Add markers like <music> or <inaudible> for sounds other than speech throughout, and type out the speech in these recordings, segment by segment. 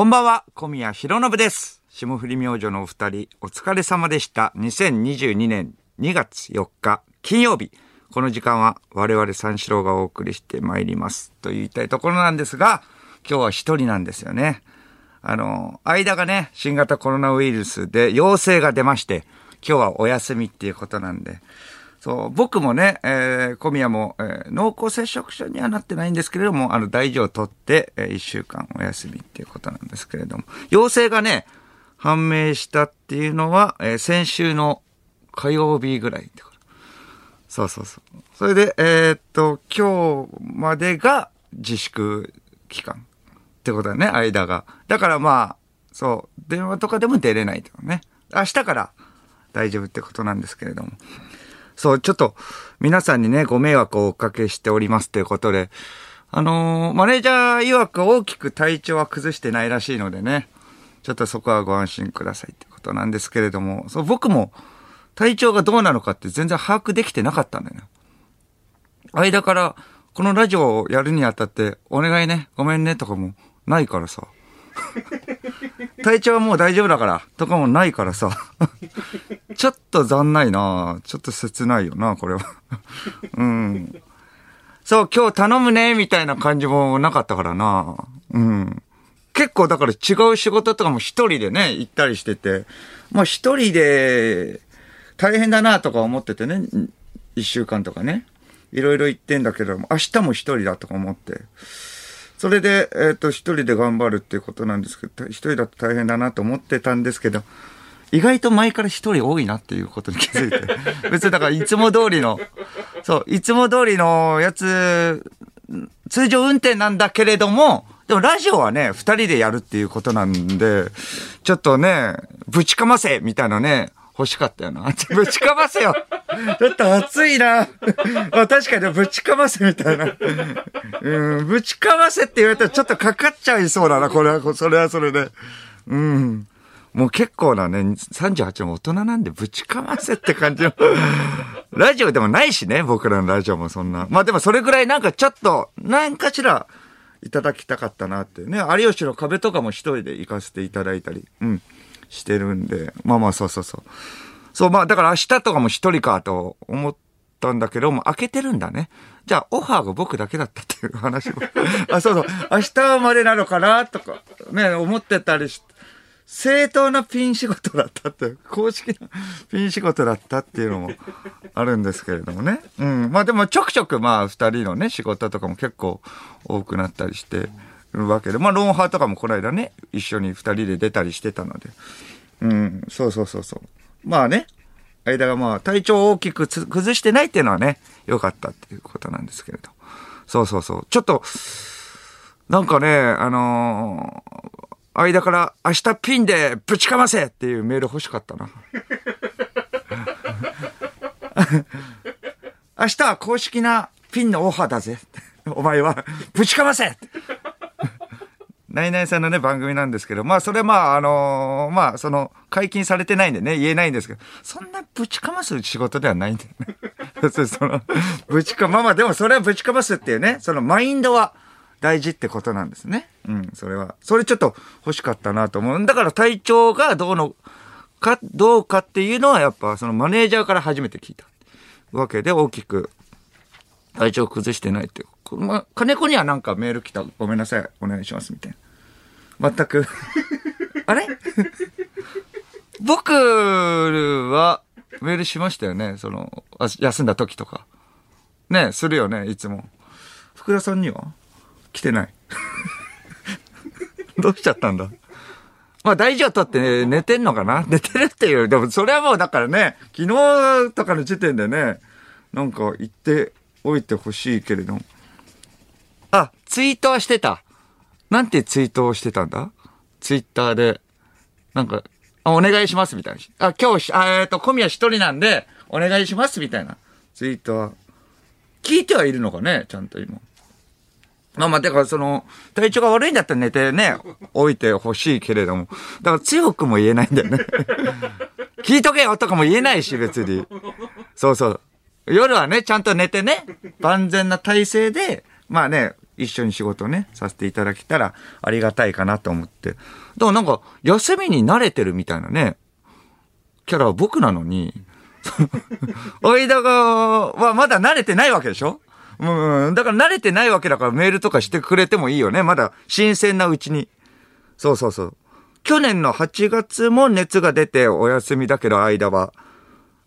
こんばんは、小宮弘信です。霜降り明星のお二人、お疲れ様でした。2022年2月4日、金曜日。この時間は我々三四郎がお送りしてまいります。と言いたいところなんですが、今日は一人なんですよね。あの、間がね、新型コロナウイルスで陽性が出まして、今日はお休みっていうことなんで、そう、僕もね、えー、小宮も、えー濃厚接触者にはなってないんですけれども、あの、大事を取って、えー、一週間お休みっていうことなんですけれども、陽性がね、判明したっていうのは、えー先週の火曜日ぐらいってこと。そうそうそう。それで、えーっと、今日までが自粛期間ってことだね、間が。だからまあ、そう、電話とかでも出れないとね。明日から大丈夫ってことなんですけれども。そう、ちょっと、皆さんにね、ご迷惑をおかけしておりますということで、あのーマネージャー曰く大きく体調は崩してないらしいのでね、ちょっとそこはご安心くださいってことなんですけれども、そう、僕も体調がどうなのかって全然把握できてなかったんだよね。間から、このラジオをやるにあたって、お願いね、ごめんねとかもないからさ。<laughs> 体調はもう大丈夫だから、とかもないからさ。<laughs> ちょっと残ないなちょっと切ないよな、これは。<laughs> うん。そう、今日頼むね、みたいな感じもなかったからなうん。結構だから違う仕事とかも一人でね、行ったりしてて、まあ一人で大変だなとか思っててね、一週間とかね。いろいろ言ってんだけど、明日も一人だとか思って。それで、えっ、と、一人で頑張るっていうことなんですけど、一人だと大変だなと思ってたんですけど、意外と前から一人多いなっていうことに気づいて。<laughs> 別にだからいつも通りの、そう、いつも通りのやつ、通常運転なんだけれども、でもラジオはね、二人でやるっていうことなんで、ちょっとね、ぶちかませみたいなね、欲しかったよな。<laughs> ぶちかませよだって暑いな。<laughs> あ確かにぶちかませみたいな。うん、ぶちかませって言われたらちょっとかかっちゃいそうだな、これは、それはそれで。うん。もう結構なね、38も大人なんでぶちかませって感じの。<laughs> ラジオでもないしね、僕らのラジオもそんな。まあでもそれぐらいなんかちょっと、なんかしらいただきたかったなってね。有吉の壁とかも一人で行かせていただいたり、うん、してるんで。まあまあそうそうそう。そう、まあだから明日とかも一人かと思ったんだけども、開けてるんだね。じゃあオファーが僕だけだったっていう話も。<laughs> あ、そうそう。明日までなのかなとか、ね、思ってたりして。正当なピン仕事だったって、公式なピン仕事だったっていうのもあるんですけれどもね。うん。まあでもちょくちょくまあ二人のね、仕事とかも結構多くなったりしてるわけで。まあロンハーとかもこの間ね、一緒に二人で出たりしてたので。うん。そうそうそうそう。まあね。間がまあ体調を大きく崩してないっていうのはね、良かったっていうことなんですけれど。そうそうそう。ちょっと、なんかね、あのー間から明日ピンでぶちかませっていうメール欲しかったな。<laughs> 明日は公式なピンのオファーだぜ。お前はぶちかませナイナイさんのね、番組なんですけど、まあ、それまあ、あのーまあ、その、解禁されてないんでね、言えないんですけど、そんなぶちかます仕事ではないんだよね。<laughs> その、ぶちか、まあまあ、でもそれはぶちかますっていうね、そのマインドは大事ってことなんですね。うん、それは。それちょっと欲しかったなと思う。だから体調がどうの、か、どうかっていうのはやっぱそのマネージャーから初めて聞いた。わけで大きく体調崩してないっていう。こまあ、金子にはなんかメール来た。ごめんなさい。お願いします。みたいな。全く。<laughs> あれ？僕はメールしましたよね。その、あ休んだ時とか。ね、するよね、いつも。福田さんには？来てない。<laughs> どうしちゃったんだ？まあ大事を取って、寝てんのかな？寝てるっていう。でもそれはもうだからね、昨日とかの時点でね、なんか言っておいてほしいけれども。あ、ツイートはしてた。なんてツイートをしてたんだ？ツイッターで。なんか、あ、お願いしますみたいな。あ、今日、あえっ、と、小宮一人なんで、お願いしますみたいなツイートは。聞いてはいるのかね？ちゃんと今。まあまあ、だからその、体調が悪いんだったら寝てね、置いてほしいけれども。だから強くも言えないんだよね。<laughs> 聞いとけよとかも言えないし、別に。そうそう。夜はね、ちゃんと寝てね、万全な体制で、まあね、一緒に仕事ね、させていただけたらありがたいかなと思って。だからなんか、休みに慣れてるみたいなね、キャラは僕なのに、<laughs> 間が、はまだ慣れてないわけでしょ？うん、だから慣れてないわけだからメールとかしてくれてもいいよね。まだ新鮮なうちに。そうそうそう。去年の8月も熱が出てお休みだけど間は。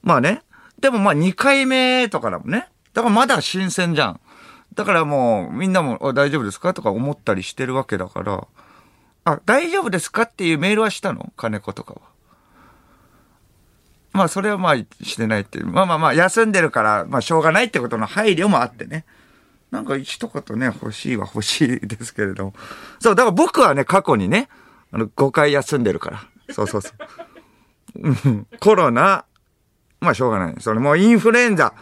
まあね。でもまあ2回目とかだもんね。だからまだ新鮮じゃん。だからもうみんなも大丈夫ですか？とか思ったりしてるわけだから。あ、大丈夫ですか？っていうメールはしたの？金子とかは。まあそれはまあしてないっていう。まあまあまあ休んでるから、まあしょうがないってことの配慮もあってね。なんか一言ね、欲しいは欲しいですけれども。そう、だから僕はね、過去にね、あの、5回休んでるから。そうそうそう。コロナ、まあしょうがない。それもうインフルエンザ。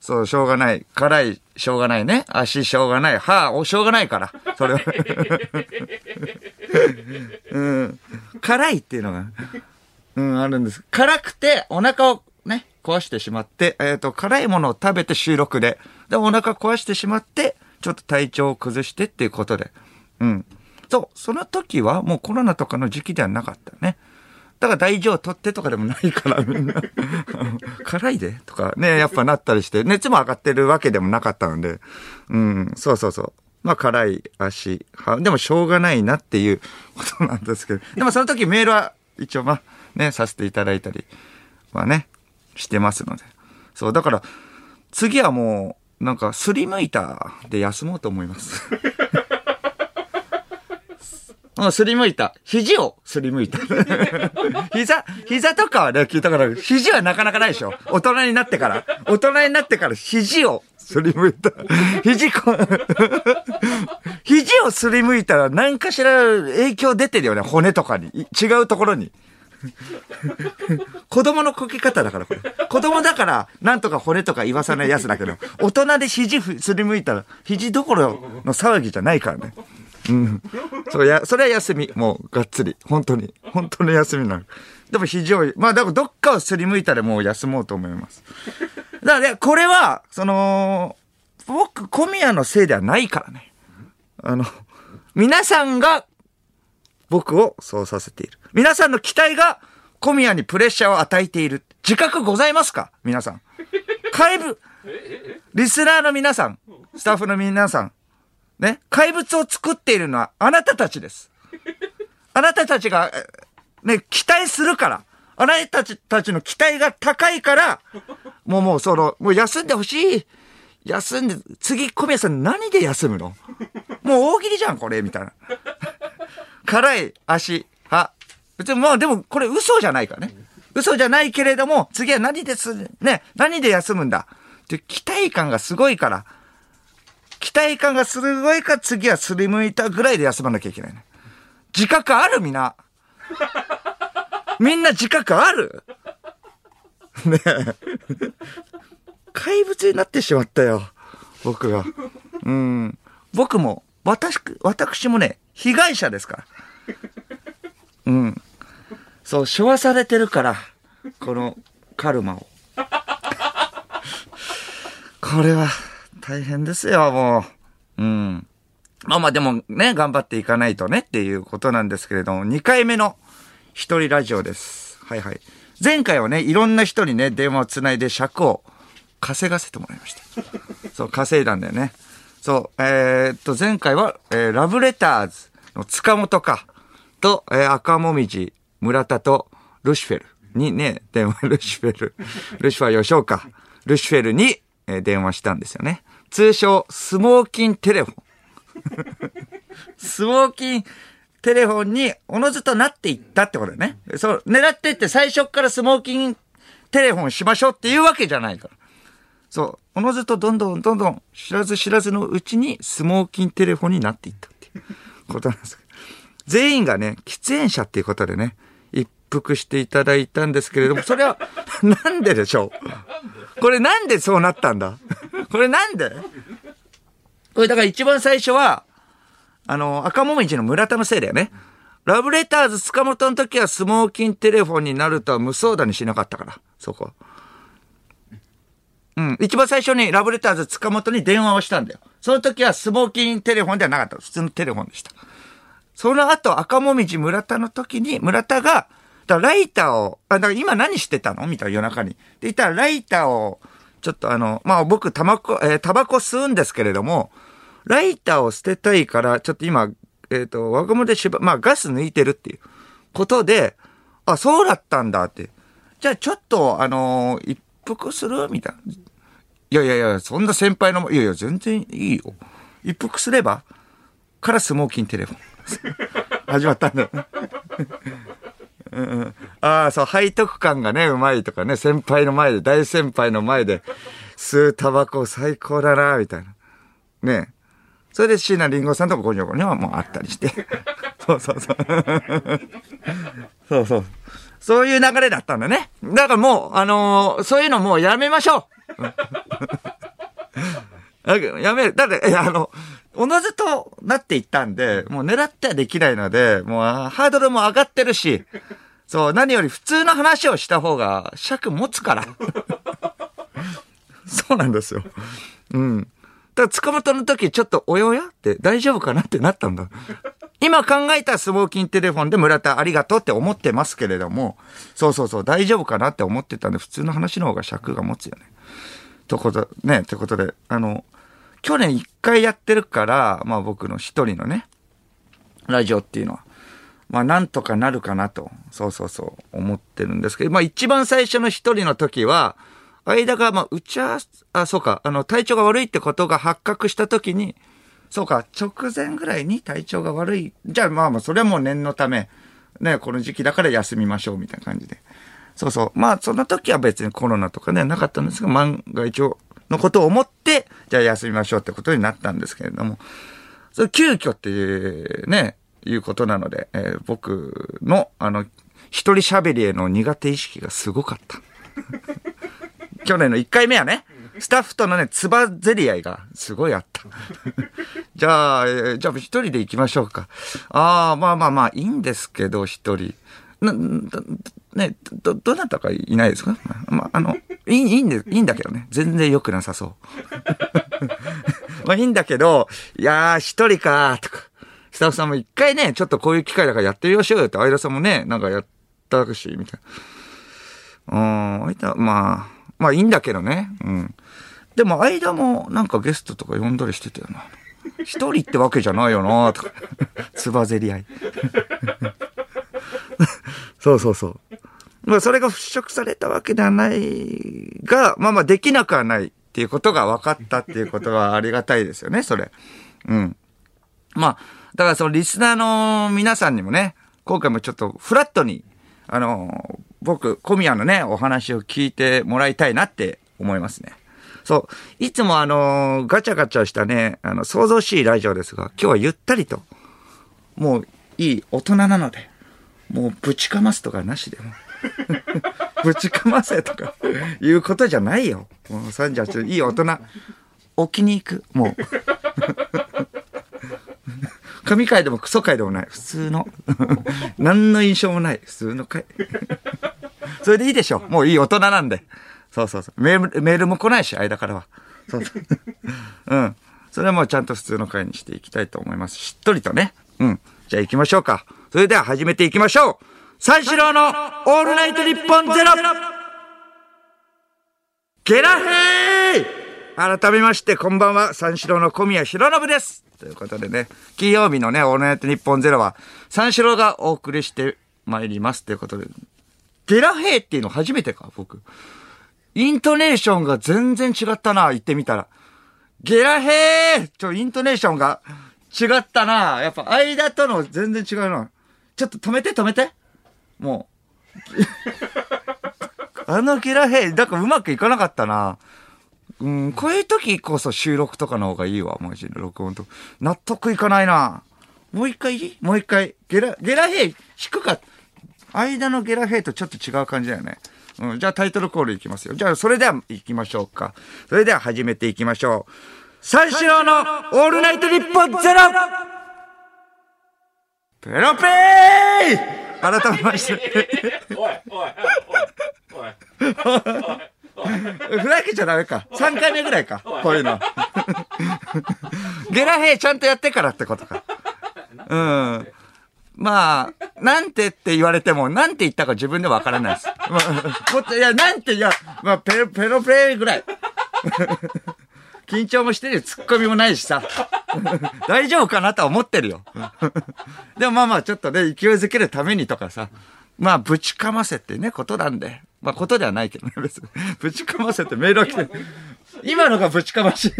そう、しょうがない。辛い、しょうがないね。足、しょうがない。歯、お、しょうがないから。それは。<laughs> うん。辛いっていうのが、うん、あるんです。辛くて、お腹をね、壊してしまって、えっ、と、辛いものを食べて収録で、で、お腹壊してしまって、ちょっと体調を崩してっていうことで。うん。そう、その時はもうコロナとかの時期ではなかったね。だから大丈夫取ってとかでもないから、みんな。辛いでとかね、やっぱなったりして、熱も上がってるわけでもなかったので、うん、そうそうそう。まあ辛い足、はでもしょうがないなっていうことなんですけど、でもその時メールは一応まあね、させていただいたり、まあね、してますので。そう、だから次はもう、なんかスリム板で休もうと思います。う、すりむいた。肘をすりむいた。<laughs> 膝、膝とかはね、聞いたから、肘はなかなかないでしょ。大人になってから。大人になってから肘をすりむいた。肘こ、<laughs> 肘をすりむいたら何かしら影響出てるよね。骨とかに。違うところに。<laughs> 子供のこき方だから、これ。子供だから、なんとか骨とか言わさないやつだけど、大人で肘すりむいたら、肘どころの騒ぎじゃないからね。うん。そうや、それは休み。もう、がっつり。本当に。本当に休みになる。でも肘を、まあ、だからどっかをすりむいたらもう休もうと思います。だからね、これは、その、僕、小宮のせいではないからね。あの、皆さんが僕をそうさせている。皆さんの期待が小宮にプレッシャーを与えている。自覚ございますか？皆さん。<laughs> 怪物、リスナーの皆さん、スタッフの皆さん、ね、怪物を作っているのはあなたたちです。あなたたちが、ね、期待するから。あなたたちの期待が高いから、もうもうその、もう休んでほしい。休んで、次小宮さん何で休むの？もう大喜利じゃん、これ、みたいな。辛い足、歯。別にまあでもこれ嘘じゃないからね。嘘じゃないけれども、次は何です、ね、何で休むんだ？って期待感がすごいから、期待感がすごいか次はすりむいたぐらいで休まなきゃいけないね。自覚あるみんな。みんな自覚ある？ねえ。怪物になってしまったよ。僕が。うん。僕も、私、私もね、被害者ですから。うん。そう、処和されてるから、このカルマを。これは大変ですよ、もう。うん。まあまあでもね、頑張っていかないとねっていうことなんですけれども、2回目の一人ラジオです。はいはい。前回はね、いろんな人にね、電話をつないで尺を稼がせてもらいました。<laughs> そう、稼いだんだよね。そう、えーっと、前回は、えーラブレターズの塚本か、と、えー赤もみじ、村田と、ルシフェルにね、電話、ルシフェル、ルシファー吉岡、ルシフェルに、え電話したんですよね。通称、スモーキンテレフォン。スモーキンテレフォンにおのずとなっていったってことだよね。そう、狙ってって最初からスモーキンテレフォンしましょうっていうわけじゃないから。そう、おのずとどんどんどんどん知らず知らずのうちにスモーキンテレフォンになっていったっていうことなんですけど。全員がね、喫煙者っていうことでね、服していただいたんですけれども、それは、<laughs> なんででしょう？これなんでそうなったんだ？これなんで？これだから一番最初は、あの、赤もみじの村田のせいだよね。ラブレターズ塚本の時はスモーキンテレフォンになるとは無相談にしなかったから、そこ。うん。一番最初にラブレターズ塚本に電話をしたんだよ。その時はスモーキンテレフォンではなかった。普通のテレフォンでした。その後、赤もみじ村田の時に、村田が、だライターを、あ、だから今何してたのみたいな夜中に。で、言ったらライターを、ちょっとあの、まあ僕、タバコ、えー、タバコ吸うんですけれども、ライターを捨てたいから、ちょっと今、えっ、と、若者でしば、まあガス抜いてるっていうことで、あ、そうだったんだって。じゃあちょっと、あのー一服するみたいな。いやいやいや、そんな先輩の、いやいや、全然いいよ。一服すればからスモーキンテレフォン。始まったんだ。うんうん、ああ、そう、背徳感がね、うまいとかね、先輩の前で、大先輩の前で、吸うタバコ最高だな、みたいな。ねそれで椎名林檎さんともゴニョゴニョはもうあったりして。<laughs> そうそうそう。<laughs> そうそう。そういう流れだったんだね。だからもう、あのーそういうのもうやめましょう <laughs> やめる。だって、いや、あの、おのずとなっていったんで、もう狙ってはできないので、もうハードルも上がってるし、そう、何より普通の話をした方が尺持つから。<laughs> そうなんですよ。うん。だから塚本の時ちょっとおよやって大丈夫かなってなったんだ。今考えたスモーキンテレフォンで村田ありがとうって思ってますけれども、そうそうそう、大丈夫かなって思ってたんで、普通の話の方が尺が持つよね。とこと、ね、ってことで、あの、去年一回やってるから、まあ僕の一人のね、ラジオっていうのは、まあなんとかなるかなと、そうそうそう、思ってるんですけど、まあ一番最初の一人の時は、間が、まあ、打ち合わせ、あ、そうか、あの、体調が悪いってことが発覚した時に、そうか、直前ぐらいに体調が悪い。じゃあまあまあ、それはもう念のため、ね、この時期だから休みましょう、みたいな感じで。そうそう。まあ、その時は別にコロナとかね、なかったんですが、万が一をのことを思って、じゃあ休みましょうってことになったんですけれども、それ急遽っていうね、いうことなので、えー僕の、あの、一人喋りへの苦手意識がすごかった。<laughs> 去年の1回目はね、スタッフとのね、つばぜり合いがすごいあった。<laughs> じゃあ、えーじゃあ一人で行きましょうか。ああ、まあまあまあ、いいんですけど、一人。な、ね、ど、どなたかいないですか？まあ、あの、いい、いいんで、いいんだけどね。全然良くなさそう。<laughs> まあいいんだけど、いやー、一人かとか。スタッフさんも一回ね、ちょっとこういう機会だからやってみましょうよって、相田さんもね、なんかやったし、みたいな。うん、間、まあ、まあいいんだけどね。うん。でも間もなんかゲストとか呼んだりしてたよな。一人ってわけじゃないよなとか。<laughs> つばぜり合い。<laughs> そうそうそう。まあそれが払拭されたわけではないが、まあまあできなくはないっていうことが分かったっていうことはありがたいですよね、それ。うん。まあ、だからそのリスナーの皆さんにもね、今回もちょっとフラットに、あの、僕、小宮のね、お話を聞いてもらいたいなって思いますね。そう。いつもあの、ガチャガチャしたね、あの、想像しいラジオですが、今日はゆったりと、もういい大人なので、もうぶちかますとかなしでも。<laughs> ぶちかませとかいうことじゃないよ。もう38、いい大人。置きに行く。もう。<laughs> 神回でもクソ回でもない。普通の。<laughs> 何の印象もない。普通の回。それでいいでしょ。もういい大人なんで。そうそうそう。メール、メールも来ないし、間からは。そうそう。うん。それはもうちゃんと普通の回にしていきたいと思います。しっとりとね。うん。じゃあ行きましょうか。それでは始めていきましょう。三四郎のオールナイトニッポンゼロゲラヘー改めまして、こんばんは。三四郎の小宮弘信です。ということでね、金曜日のね、オールナイトニッポンゼロは、三四郎がお送りしてまいります。ということで、ゲラヘーっていうの初めてか、僕。イントネーションが全然違ったな、言ってみたら。ゲラヘーちょ、イントネーションが違ったな。やっぱ間との全然違うな。ちょっと止めて止めて。もう。<laughs> あのゲラヘー、だからうまくいかなかったな。うん、こういう時こそ収録とかの方がいいわ、マジで、録音と。納得いかないな。もう一回いい？もう一回。ゲラ、ゲラヘー、低か。間のゲラヘイとちょっと違う感じだよね。うん、じゃあタイトルコールいきますよ。じゃあそれでは行きましょうか。それでは始めていきましょう。三四郎のオールナイトニッポンゼロペロペー改めまして。おいおいおいおいふざけちゃダメか。3回目ぐらいか。こういうの。ゲラヘイちゃんとやってからってことか。うん。まあ、なんてって言われても、なんて言ったか自分でわからないです。まあ、こいや、なんて、いや、まあ、ペロ、ペロプレイぐらい。緊張もしてるよ。ツッコミもないしさ。<laughs> 大丈夫かなとは思ってるよ。<laughs> でもまあまあ、ちょっとね、勢いづけるためにとかさ。まあ、ぶちかませってね、ことなんで。まあ、ことではないけどね、別に。<laughs> ぶちかませってメールが来て。今のがぶちかまし。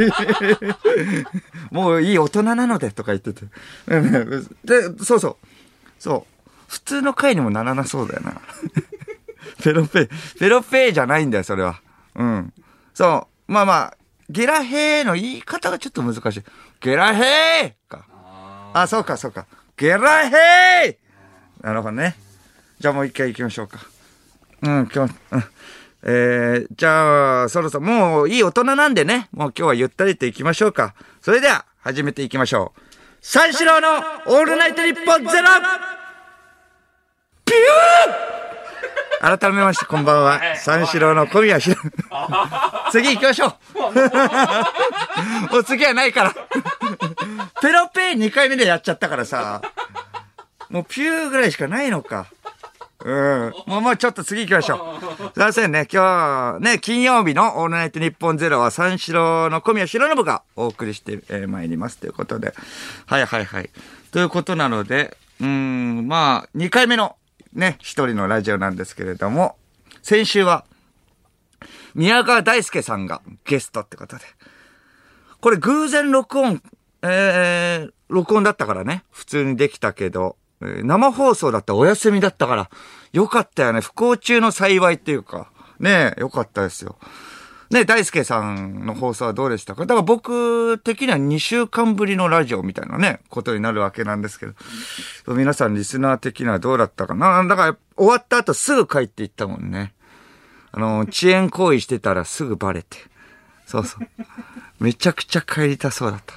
もういい大人なので、とか言ってて。で、そうそう。そう。普通の回にもならなそうだよな。ペロペイ、ペロペイじゃないんだよ、それは。うん。そう。まあまあ、ゲラヘーの言い方がちょっと難しい。ゲラヘーか。あ、そうか、そうか。ゲラヘーなるほどね。じゃあもう一回行きましょうか。うん、今日、うん。えー、じゃあ、そろそろ、もういい大人なんでね。もう今日はゆったりと行きましょうか。それでは、始めていきましょう。三四郎のオールナイトニッポンゼロピュー改めまして、こんばんは。三四郎の小宮ひろ。次行きましょう。もう次はないから。ペロペイ2回目でやっちゃったからさ。もうピューぐらいしかないのか。うん。もう、もうちょっと次行きましょう。すいませんね。今日、ね、金曜日のオールナイトニッポンゼロは三四郎の小宮弘信がお送りしてま、えー、参りますということで。はいはいはい。ということなので、うーん、まあ、2回目のね、一人のラジオなんですけれども、先週は、宮川大輔さんがゲストってことで。これ偶然録音、えー、録音だったからね、普通にできたけど、生放送だったお休みだったから、よかったよね。不幸中の幸いっていうか、ねえよかったですよ。ね大輔さんの放送はどうでしたか？だから僕的には2週間ぶりのラジオみたいなね、ことになるわけなんですけど、皆さんリスナー的にはどうだったかな？だから終わった後すぐ帰っていったもんね。あの、遅延行為してたらすぐバレて。そうそう。めちゃくちゃ帰りたそうだった。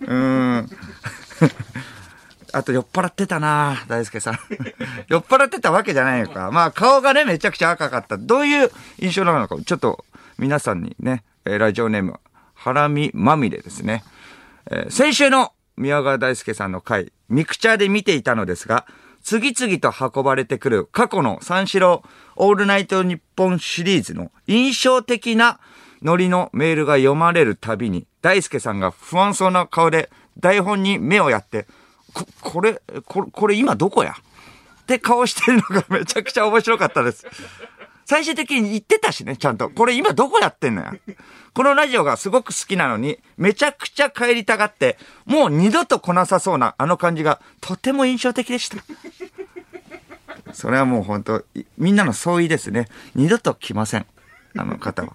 うーん。<laughs> あと酔っ払ってたな大輔さん。<laughs> 酔っ払ってたわけじゃないのか。まあ顔がね、めちゃくちゃ赤かった。どういう印象なのか、ちょっと皆さんにね、えラジオネーム、ハラミまみれですね。えー先週の宮川大輔さんの回、ミクチャーで見ていたのですが、次々と運ばれてくる過去の三四郎オールナイトニッポンシリーズの印象的なノリのメールが読まれるたびに、大輔さんが不安そうな顔で台本に目をやって、こ、これ、これ、これ今どこや？って顔してるのがめちゃくちゃ面白かったです。最終的に言ってたしね、ちゃんと。これ今どこやってんのや。このラジオがすごく好きなのに、めちゃくちゃ帰りたがって、もう二度と来なさそうなあの感じがとても印象的でした。それはもう本当みんなの相違ですね。二度と来ません。あの方は。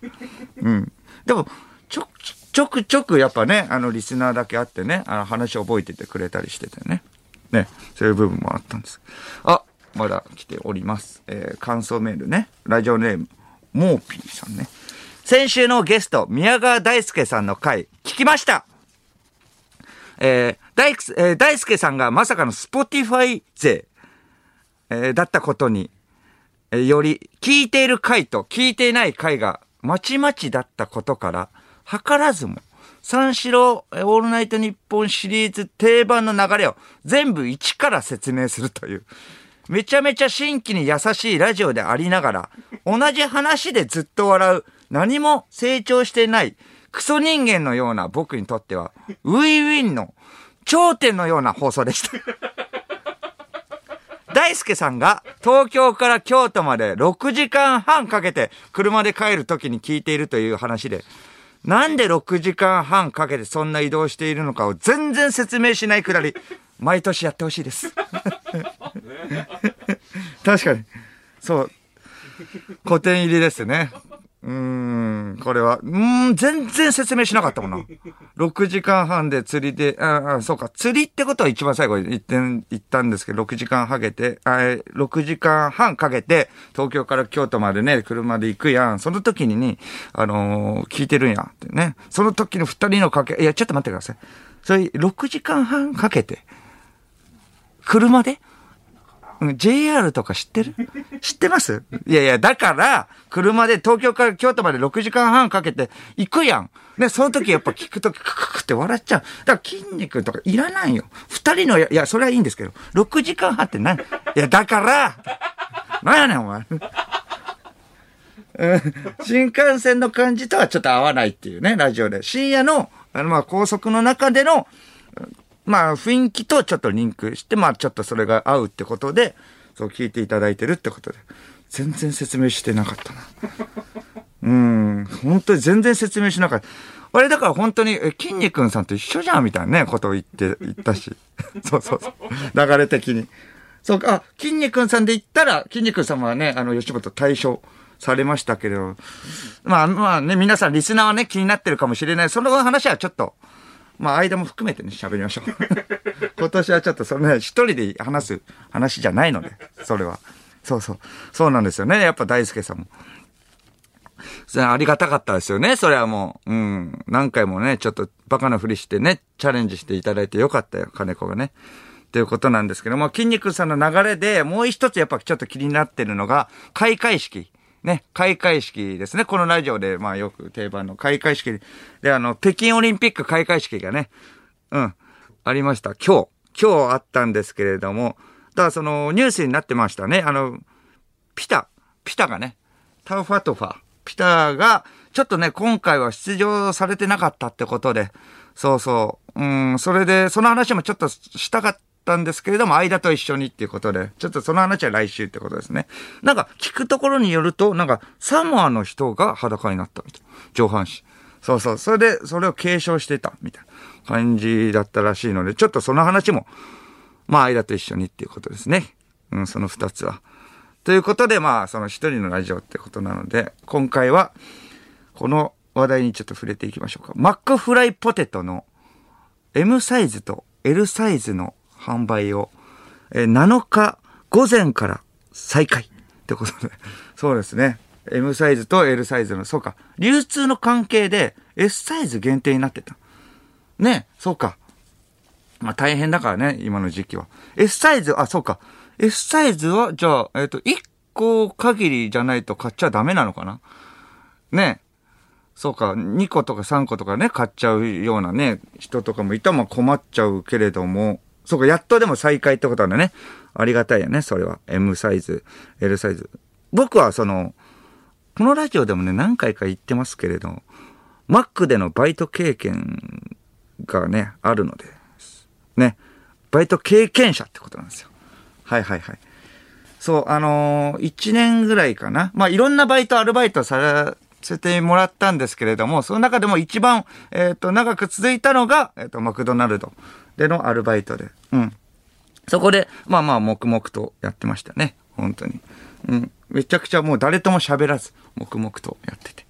うん。でも、ちょ、ちょくちょくやっぱね、あのリスナーだけあってね、あの話を覚えててくれたりしててね。ね、そういう部分もあったんです。あ、まだ来ております。えー感想メールね。ラジオネーム、モーピーさんね。先週のゲスト、宮川大輔さんの回、聞きましたえー大、えー大輔さんがまさかの Spotify 勢、えーだったことに、えーより、聞いている回と聞いていない回がまちまちだったことから、図らずも、三四郎オールナイトニッポンシリーズ定番の流れを全部一から説明するという、めちゃめちゃ新規に優しいラジオでありながら、同じ話でずっと笑う、何も成長してない、クソ人間のような僕にとっては、ウィンウィンの頂点のような放送でした。<laughs> 大輔さんが東京から京都まで6時間半かけて車で帰る時に聞いているという話で、なんで6時間半かけてそんな移動しているのかを全然説明しないくだり、毎年やってほしいです。<laughs> 確かに。そう。古典入りですね。うん、これは。うん、全然説明しなかったもんな。6時間半で釣りで、ああ、そうか、釣りってことは一番最後に言って、言ったんですけど、6時間かけて、あえ6時間半かけて、東京から京都までね、車で行くやん。その時にに、あのー聞いてるんやってね。その時の二人のかけ、いや、ちょっと待ってください。それ、6時間半かけて、車で？JR とか知ってる？知ってます？いやいや、だから、車で東京から京都まで6時間半かけて行くやん。ね、その時やっぱ聞くとき、クククって笑っちゃう。だから筋肉とかいらないよ。二人の、いや、それはいいんですけど、6時間半って何？いや、だから、なんやねん、お前。新幹線の感じとはちょっと合わないっていうね、ラジオで。深夜の、あの、まあ、高速の中での、まあ、雰囲気とちょっとリンクして、まあ、ちょっとそれが合うってことで、そう聞いていただいてるってことで。全然説明してなかったな。<laughs> うん、本当に全然説明しなかった。あれだから本当に、え、筋肉さんと一緒じゃんみたいなね、ことを言って、言ったし。<laughs> そうそうそう。流れ的に。そうか、あ、筋肉さんで言ったら、筋肉さんはね、あの、吉本対象されましたけど、まあまあね、皆さんリスナーはね、気になってるかもしれない。その話はちょっと、まあ間も含めてね、喋りましょう。<laughs> 今年はちょっとそのね、一人で話す話じゃないので、それは。そうそう。そうなんですよね。やっぱ大輔さんも。それありがたかったですよね。それはもう。うん。何回もね、ちょっとバカなふりしてね、チャレンジしていただいてよかったよ、金子がね。ということなんですけども、筋肉さんの流れでもう一つやっぱちょっと気になってるのが、開会式。ね、開会式ですね。このラジオで、まあよく定番の開会式で、であの、北京オリンピック開会式がね、うん、ありました。今日、今日あったんですけれども、ただそのニュースになってましたね。あの、ピタ、ピタがね、タウファトファ、ピタが、ちょっとね、今回は出場されてなかったってことで、そうそう、うん、それで、その話もちょっとしたかったんですけれども、間と一緒にっていうことで、ちょっとその話は来週ってことですね。なんか、聞くところによると、なんか、サモアの人が裸になったみたいな。上半身。そうそう。それで、それを継承してた、みたいな感じだったらしいので、ちょっとその話も、まあ、間と一緒にっていうことですね。うん、その二つは。ということで、まあ、その一人のラジオってことなので、今回は、この話題にちょっと触れていきましょうか。マックフライポテトの M サイズと L サイズの販売を、えー7日午前から再開ってことで。<laughs> そうですね。M サイズと L サイズの、そうか。流通の関係で S サイズ限定になってた。ね、そうか。まあ大変だからね、今の時期は。S サイズ、あ、そうか。S サイズは、じゃあ、えっ、と、1個限りじゃないと買っちゃダメなのかな？ね。そうか、2個とか3個とかね、買っちゃうようなね、人とかもいたら困っちゃうけれども、そうか、やっとでも再開ってことなんだね。ありがたいよね、それは。M サイズ、L サイズ。僕はその、このラジオでもね、何回か言ってますけれど、マックでのバイト経験がね、あるので、ね、バイト経験者ってことなんですよ。はいはいはい。そう、あのー、1年ぐらいかな。まあ、いろんなバイト、アルバイトさせてもらったんですけれども、その中でも一番、えっ、と、長く続いたのが、えっ、と、マクドナルドでのアルバイトで。うん。そこで、まあまあ、黙々とやってましたね。本当に。うん。めちゃくちゃもう誰とも喋らず、黙々とやってて。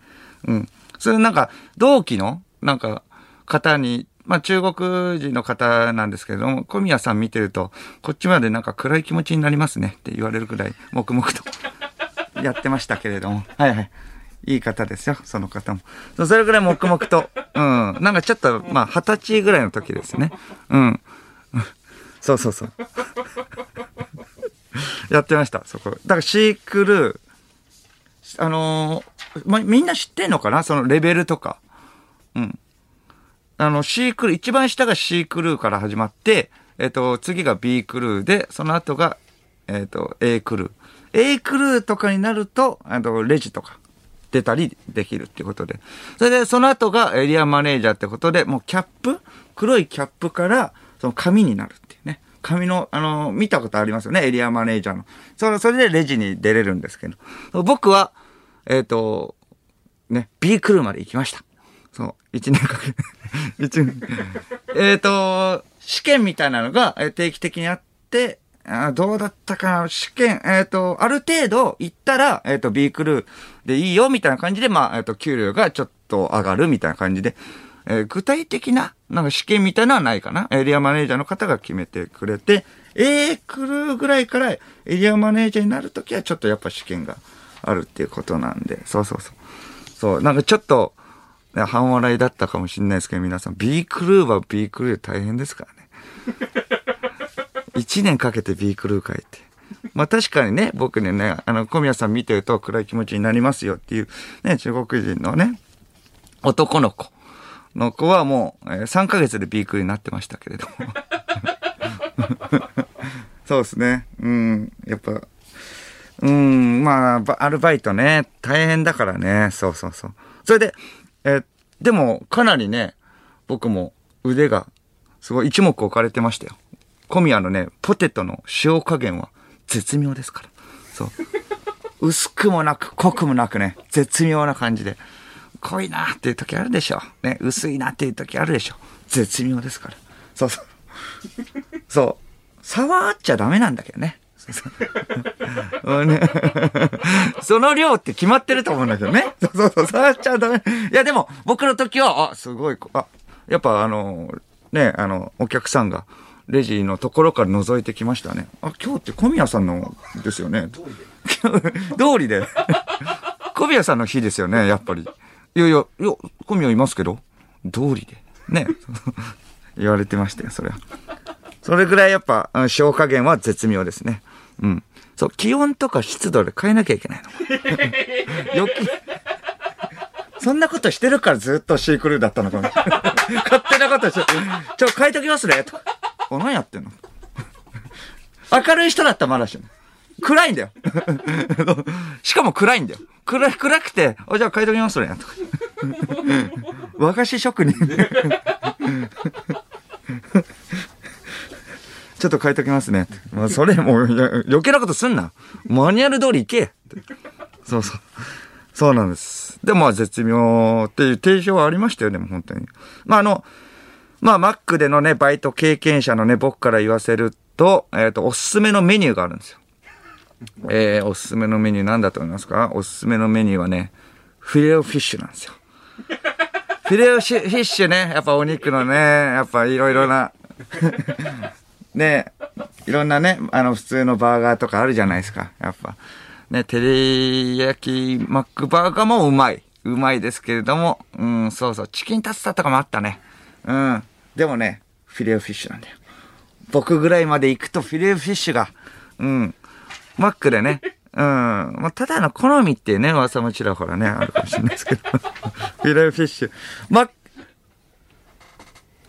うん。それなんか、同期の、なんか、方に、まあ中国人の方なんですけれども、小宮さん見てると、こっちまでなんか暗い気持ちになりますねって言われるくらい、黙々とやってましたけれども。はいはい。いい方ですよ、その方も。それぐらい黙々と。うん。なんかちょっと、まあ、二十歳ぐらいの時ですね。うん。<laughs> そうそうそう。<laughs> やってました、そこ。だからシークルー、あのーま、みんな知ってんのかな？そのレベルとか。うん。あの、C クルー、一番下が C クルーから始まって、えっ、と、次が B クルーで、その後が、えっ、と、A クルー。A クルーとかになると、あと、レジとか、出たりできるっていうことで。それで、その後がエリアマネージャーってことで、もうキャップ黒いキャップから、その紙になるっていうね。紙の、あの、見たことありますよね、エリアマネージャーの。それ、それでレジに出れるんですけど。僕は、えっ、と、ね、B クルーまで行きました。そう、一年かけて。<laughs> 一年。えっと、試験みたいなのが定期的にあって、あどうだったかな？試験、えっ、と、ある程度行ったら、えっ、と、B クルーでいいよ、みたいな感じで、まあ、えっ、と、給料がちょっと上がる、みたいな感じで、え具体的な、なんか試験みたいなのはないかな？エリアマネージャーの方が決めてくれて、A クルーぐらいからエリアマネージャーになるときは、ちょっとやっぱ試験があるっていうことなんで、そうそうそう。そう、なんかちょっと、半笑いだったかもしれないですけど、皆さん、B クルーは B クルーで大変ですからね。一年かけて B クルー書いて。まあ確かにね、僕ね、ねあの、小宮さん見てると暗い気持ちになりますよっていう、ね、中国人のね、男の子の子はもう、えー3ヶ月でビークルになってましたけれども。<laughs> そうですね。うん、やっぱ、うん、まあ、アルバイトね、大変だからね。そうそうそう。それで、えーでも、かなりね、僕も腕が、すごい一目置かれてましたよ。小宮のね、ポテトの塩加減は絶妙ですから。そう。<laughs> 薄くもなく、濃くもなくね、絶妙な感じで。濃いなっていう時あるでしょ。ね、薄いなっていう時あるでしょ。絶妙ですから。そうそう。そう。触っちゃダメなんだけどね。そうそううんねその量って決まってると思うんだけどね。そうそうそう、触っちゃダメ。いや、でも、僕の時は、あ、すごい、あ、やっぱあの、ね、あの、お客さんが、レジのところから覗いてきましたね。あ、今日って小宮さんのですよね。<laughs> 通りで。<laughs> 小宮さんの日ですよね、やっぱり。いやいや、いや、小宮いますけど、通りで。ね。<laughs> 言われてましたよ、それは。それぐらいやっぱ、うん塩加減は絶妙ですね。うん。そう、気温とか湿度で変えなきゃいけないの。余計そんなことしてるからずっとシークルーだったのかな。<laughs> 勝手なことして、ちょ、変えときますね。とか。お、何やってんの明るい人だったらまだしも。暗いんだよ。<laughs> しかも暗いんだよ。暗い、暗くて、あ、じゃあ変えときますね。とか。和菓子職人。ちょっと変えときますね。まあ、それもう、余計なことすんな。マニュアル通り行け。そうそう。そうなんです。でもまあ絶妙っていう提唱はありましたよ、でも本当に。まああの、まあマックでのね、バイト経験者のね、僕から言わせると、えっ、と、おすすめのメニューがあるんですよ。<laughs> えー、おすすめのメニューなんだと思いますか？おすすめのメニューはね、フィレオフィッシュなんですよ。<laughs> フィレオフィッシュね、やっぱお肉のね、やっぱいろいろな、<laughs> ねいろんなね、あの普通のバーガーとかあるじゃないですか。やっぱ。ね、照り焼きマックバーガーもうまい。うまいですけれども、うん、そうそう、チキンタツタとかもあったね。うん。でもね、フィレオフィッシュなんだよ。僕ぐらいまで行くとフィレオフィッシュが、うん、マックでね、うん。まあ、ただの好みっていうね、噂もちらほらね、あるかもしれないですけど。<laughs> フィレオフィッシュ。マッ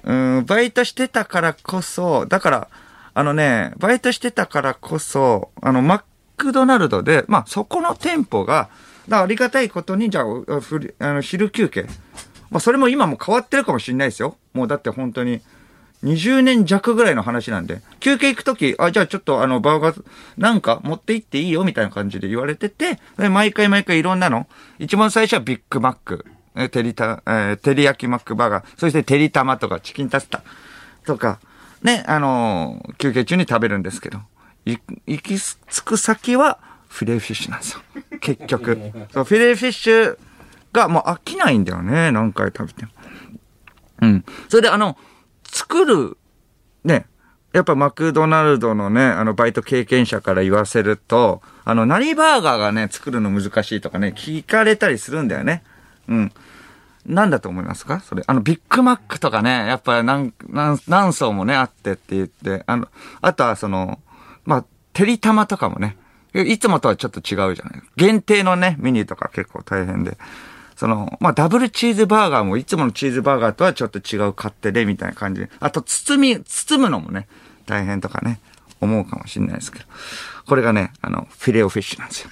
うん、バイトしてたからこそ、だから、あのね、バイトしてたからこそ、あの、マックドナルドで、まあ、そこの店舗が、だありがたいことに、じゃあ、あふりあの昼休憩。まあ、それも今も変わってるかもしれないですよ。もうだって本当に、20年弱ぐらいの話なんで、休憩行くとき、あ、じゃあちょっとあの、バーガー、なんか持って行っていいよみたいな感じで言われてて、で毎回毎回いろんなの。一番最初はビッグマック、え、テリタ、えー、テリヤキマックバーガー、そしてテリタマとかチキンタツタとか、ね、あのー休憩中に食べるんですけど、行き着く先はフィレオフィッシュなんですよ。結局。<laughs> そう、フィレオフィッシュがもう飽きないんだよね、何回食べても。うん。それであの、作る、ね、やっぱマクドナルドのね、あの、バイト経験者から言わせると、あの、何バーガーがね、作るの難しいとかね、聞かれたりするんだよね。うん。なんだと思いますか？それ。あの、ビッグマックとかね、やっぱ何、何、何層もね、あってって言って、あの、あとはその、まあ、てりたまとかもね、いつもとはちょっと違うじゃない。限定のね、メニューとか結構大変で。その、まあ、ダブルチーズバーガーもいつものチーズバーガーとはちょっと違う勝手でみたいな感じで。あと、包み、包むのもね、大変とかね、思うかもしれないですけど。これがね、あの、フィレオフィッシュなんですよ。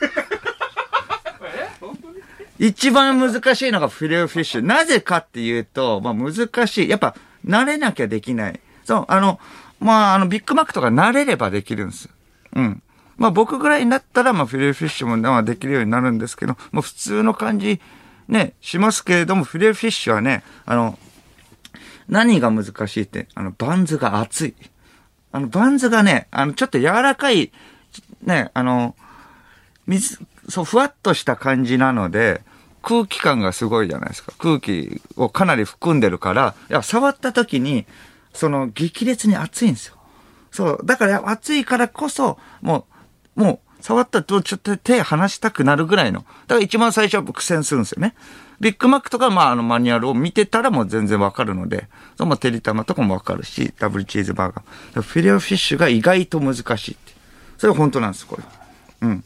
一番難しいのがフィレオフィッシュ。なぜかっていうと、まあ難しい。やっぱ、慣れなきゃできない。そう、あの、まあ、あの、ビッグマックとか慣れればできるんです。うん。まあ僕ぐらいになったら、まあフィレフィッシュもまあできるようになるんですけど、もう普通の感じ、ね、しますけれども、フィレフィッシュはね、あの、何が難しいって、あの、バンズが厚い。あの、バンズがね、あの、ちょっと柔らかい、ね、あの、水、そう、ふわっとした感じなので、空気感がすごいじゃないですか。空気をかなり含んでるから、いや、触った時に、その、激烈に熱いんですよ。そう。だから、熱いからこそ、もう、もう、触ったとちょっと手離したくなるぐらいの。だから一番最初は苦戦するんですよね。ビッグマックとか、まあ、あの、マニュアルを見てたらもう全然わかるので、その、まあ、テリタマとかもわかるし、ダブルチーズバーガー。フィレオフィッシュが意外と難しいって。それ本当なんです、これ。うん。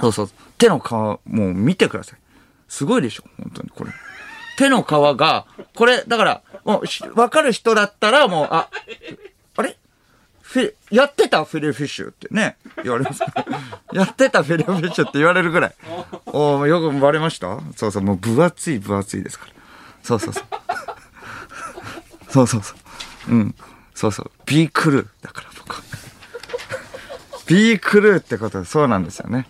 そうそう。手の皮、もう見てください。すごいでしょ本当に、これ。手の皮が、これ、だから、もう、わかる人だったら、もう、あ、あれ？フィやってた？フィレフィッシュってね、言われます。やってたフィレフィッシュって言われるぐらい。おーよくバレました？そうそう、もう分厚い分厚いですから。そうそうそう。そうそうそう。うん。そうそう。ビークルーだから僕は。ビークルーってことで、そうなんですよね。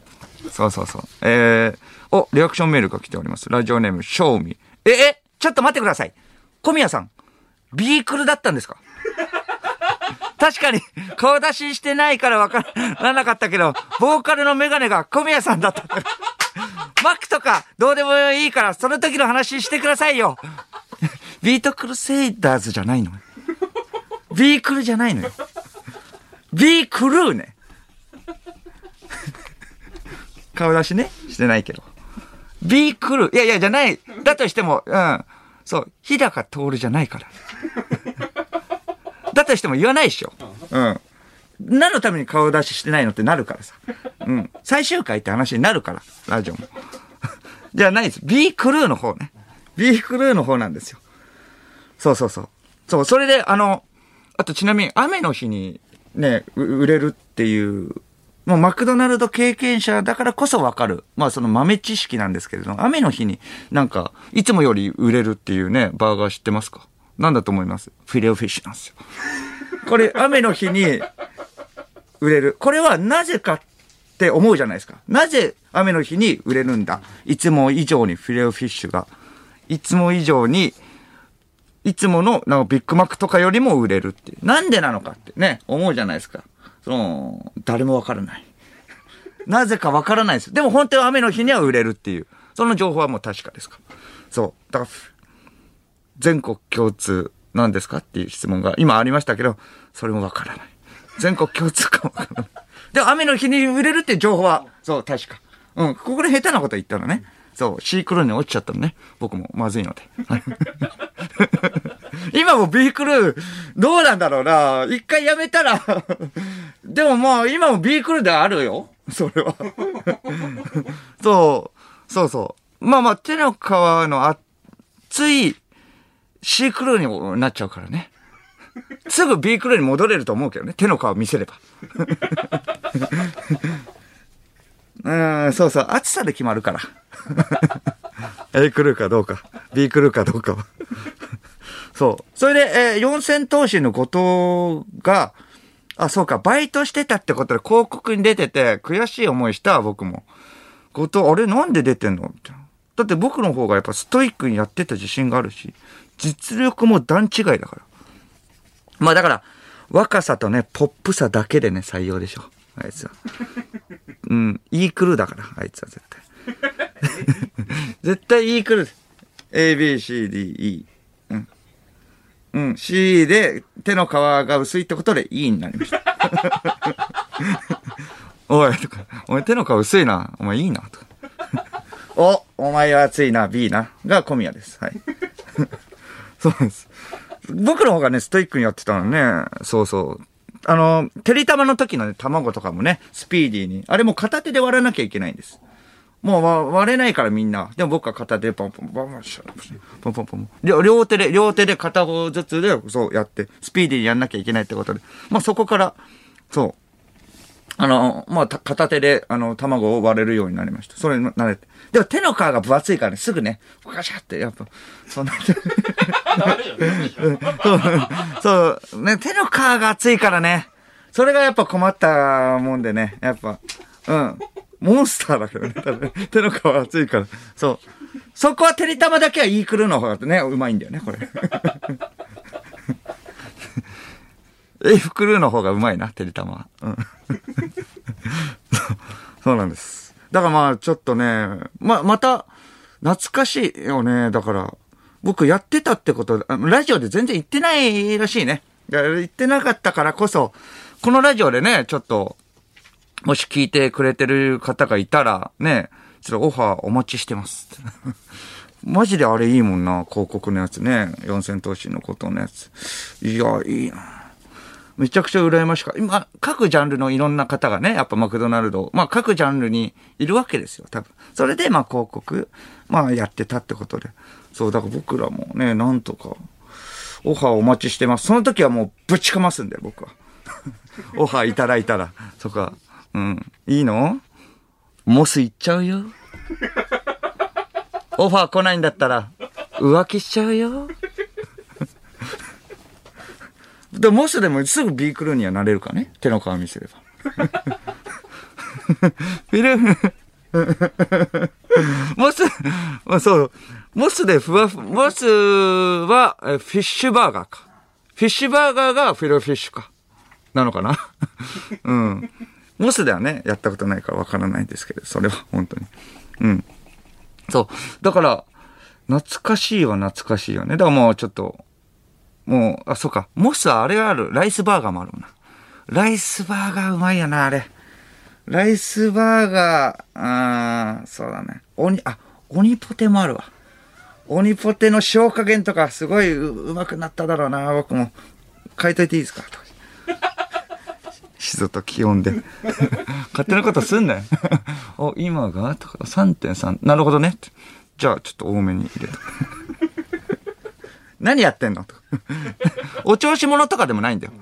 そうそうそう。えー、お、リアクションメールが来ております。ラジオネーム、ショーミえ、え、ちょっと待ってください。小宮さん、ビークルだったんですか？<laughs> 確かに、顔出ししてないからわからなかったけど、ボーカルのメガネが小宮さんだった。<laughs> マックとか、どうでもいいから、その時の話してくださいよ。 BEAT CRUSADERS じゃないの？ビークルじゃないのよ。ビークルーね。顔出しね、してないけど。ビークルー、いやいや、じゃない。だとしても、うん。そう、日高徹じゃないから。<laughs> だとしても言わないでしょ。うん。何のために顔出ししてないのってなるからさ。うん。最終回って話になるから、ラジオも。<laughs> じゃないです。B クルーの方ね。B クルーの方なんですよ。そうそうそう。そう、それで、あの、あとちなみに雨の日にね、う売れるっていう、もうマクドナルド経験者だからこそわかる。まあその豆知識なんですけれど、雨の日になんか、いつもより売れるっていうね、バーガー知ってますか？なんだと思います？フィレオフィッシュなんですよ。<laughs> これ、雨の日に売れる。これはなぜかって思うじゃないですか。なぜ雨の日に売れるんだ？いつも以上にフィレオフィッシュが。いつも以上に、いつものなんかビッグマックとかよりも売れるっていう。なんでなのかってね、思うじゃないですか。その、誰もわからない。<laughs> なぜかわからないです。でも本当は雨の日には売れるっていう。その情報はもう確かですか。そう。だから、全国共通なんですかっていう質問が今ありましたけど、それもわからない。全国共通かもわからない。で、雨の日に売れるって情報は、そう、確か。うん、ここで下手なこと言ったらね。そう、シークルーに落ちちゃったのね。僕もまずいので。<laughs> <laughs> 今も B クルー、どうなんだろうな。一回やめたら。<laughs> でもまあ、今も B クルーであるよ。<laughs> それは。そう、そうそう。まあまあ、手の皮の熱い C クルーになっちゃうからね。すぐ B クルーに戻れると思うけどね。手の皮見せれば。うん、そうそう。暑さで決まるから。A クルーかどうか、B クルーかどうかは。そう。それで、えー四千頭身の後藤が、あ、そうか、バイトしてたってことで広告に出てて、悔しい思いした僕も。後藤、あれなんで出てんの？みたいな。だって僕の方がやっぱストイックにやってた自信があるし、実力も段違いだから。まあだから、若さとね、ポップさだけでね、採用でしょ。あいつは。<laughs> うん、いいクルーだから、あいつは絶対。<laughs> 絶対いいクルー。A, B, C, D, E。うん。うん、C で手の皮が薄いってことで E になりました。<laughs> おい、とか、お前手の皮薄いな。お前いいな、とか。<laughs> お、お前は熱いな、B な。が小宮です。はい。<laughs> そうです。僕の方がね、ストイックにやってたのね。そうそう。あの、てりたまの時のね、卵とかもね、スピーディーに。あれもう片手で割らなきゃいけないんです。もうわ割れないからみんな。でも僕は片手でポンポンポンポンポンポンポン。両両手で、両手で片方ずつで、そうやって、スピーディーにやんなきゃいけないってことで。まあそこから、そう。あの、まあ、た片手で、あの、卵を割れるようになりました。それに慣れて。でも手の皮が分厚いからね、すぐね、ガシャって、やっぱ、そんな、そう、<laughs> そう、ね、手の皮が厚いからね。それがやっぱ困ったもんでね、やっぱ、うん。モンスターだけどね、多分 <laughs> 手の皮厚いから。そう。そこはテリタマだけはイークルの方がね、うまいんだよね、これ。エイフクルーの方がうまいな、テリタマは。うん。<laughs> そうなんです。だからまあ、ちょっとね、ま、また、懐かしいよね。だから、僕やってたってこと、ラジオで全然言ってないらしいね。言ってなかったからこそ、このラジオでね、ちょっと、もし聞いてくれてる方がいたら、ね、ちょっとオファーお待ちしてます。<laughs> マジであれいいもんな、広告のやつね。四千頭身のことのやつ。いや、いいな。めちゃくちゃ羨ましかった。今、各ジャンルのいろんな方がね、やっぱマクドナルド、まあ各ジャンルにいるわけですよ、多分。それで、まあ広告、まあやってたってことで。そう、だから僕らもね、なんとか、オファーお待ちしてます。その時はもうぶちかますんで、僕は。<laughs> オファーいただいたら、そこは。うん。いいの？モス行っちゃうよ。<laughs> オファー来ないんだったら、浮気しちゃうよ。でモスでもすぐ B クルーにはなれるからね？手の皮見せれば。フィルム、<laughs> モス、まあそう、モスでふわふ、モスはえフィッシュバーガーか。フィッシュバーガーがフィロフィッシュか。なのかな？<laughs> うん。モスではね、やったことないからわからないんですけど、それは本当に。うん。そう。だから、懐かしいは懐かしいよね。だからもうちょっと、もう、あ、そうか。モスはあれがある。ライスバーガーもあるもんな。ライスバーガーうまいよな、あれ。ライスバーガー、あー、そうだね。鬼、あ、鬼ポテもあるわ。鬼ポテの塩加減とかすごいううまくなっただろうな、僕も。変えといていいですか？とか湿度と気温で。<laughs> 勝手なことすんなよ。<laughs> お、今が？とか、3.3。なるほどね。じゃあ、ちょっと多めに入れた。<laughs> 何やってんの？とお調子者とかでもないんだよ。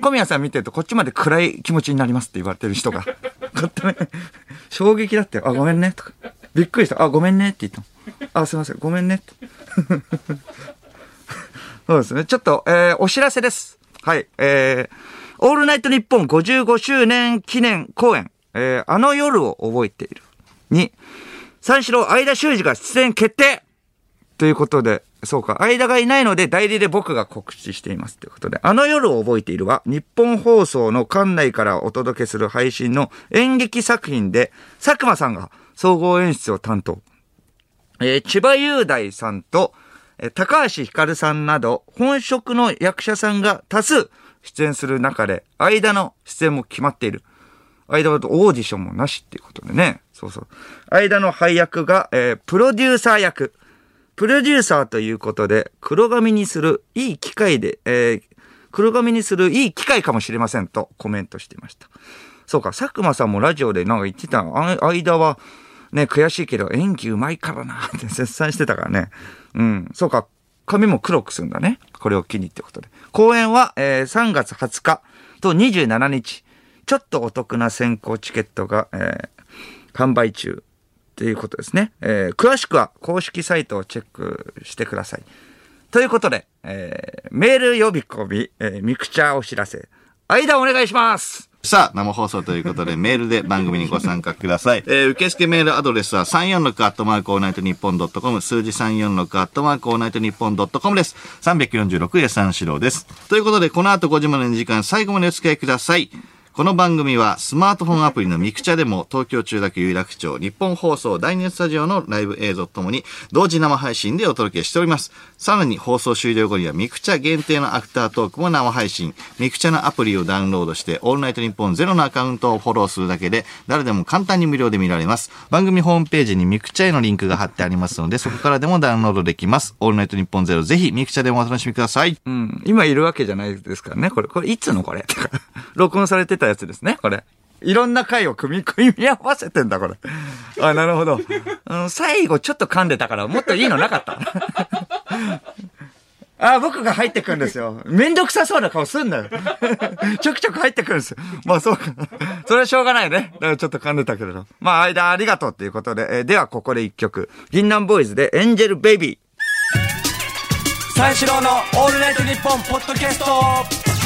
小宮さん見てるとこっちまで暗い気持ちになりますって言われてる人が。勝手に。衝撃だって。あ、ごめんね。とか。びっくりした。あ、ごめんねって言った。あ、すいません。ごめんねって。そうですね。ちょっと、えー、お知らせです。はい。えー、オールナイトニッポン55周年記念公演、えー、あの夜を覚えている。に、三四郎相田修二が出演決定ということで、そうか、間がいないので代理で僕が告知していますということで、あの夜を覚えているは、日本放送の館内からお届けする配信の演劇作品で、佐久間さんが総合演出を担当。えー千葉雄大さんと、えー高橋ひかるさんなど、本職の役者さんが多数出演する中で、間の出演も決まっている。間はオーディションもなしっていうことでね。そうそう。間の配役が、えープロデューサー役。プロデューサーということで、黒髪にするいい機会で、えー黒髪にするいい機会かもしれませんとコメントしていました。そうか、佐久間さんもラジオでなんか言ってた、あ間は、ね、悔しいけど演技うまいからなって絶賛してたからね。うん、そうか、髪も黒くするんだね。これを機にってことで。公演は、えー3月20日と27日。ちょっとお得な先行チケットが、えー販売中ということですね。えー詳しくは公式サイトをチェックしてください。ということで、えーメール呼び込み、えーミクチャーお知らせ。間お願いしますさあ、生放送ということで、<laughs> メールで番組にご参加ください。えー、受付メールアドレスは346アットマークオールナイトニッポンドットコム、数字346アットマークオールナイトニッポンドットコムです。346で三四郎です。ということで、この後5時までの時間、最後までお付き合いください。この番組はスマートフォンアプリのミクチャでも東京千代田区有楽町ニッポン放送第2スタジオのライブ映像ともに同時生配信でお届けしております。さらに放送終了後にはミクチャ限定のアフタートークも生配信。ミクチャのアプリをダウンロードしてオールナイトニッポンゼロのアカウントをフォローするだけで誰でも簡単に無料で見られます。番組ホームページにミクチャへのリンクが貼ってありますのでそこからでもダウンロードできます。オールナイトニッポンゼロぜひミクチャでもお楽しみください。うん。今いるわけじゃないですからね。これ、これいつのこれ？録音されてたやつですね、これ。いろんな回を組み、組み合わせてんだ、これ。あ、なるほど。うん、最後ちょっと噛んでたから、もっといいのなかった。あ、僕が入ってくるんですよ。めんどくさそうな顔すんなよ。ちょくちょく入ってくるんですよ。まあそうか。それはしょうがないね。だからちょっと噛んでたけれど。まあ間ありがとうっていうことで。えーではここで一曲。銀杏ボーイズでエンジェルベイビー。三四郎のオールナイトニッポンポッドキャスト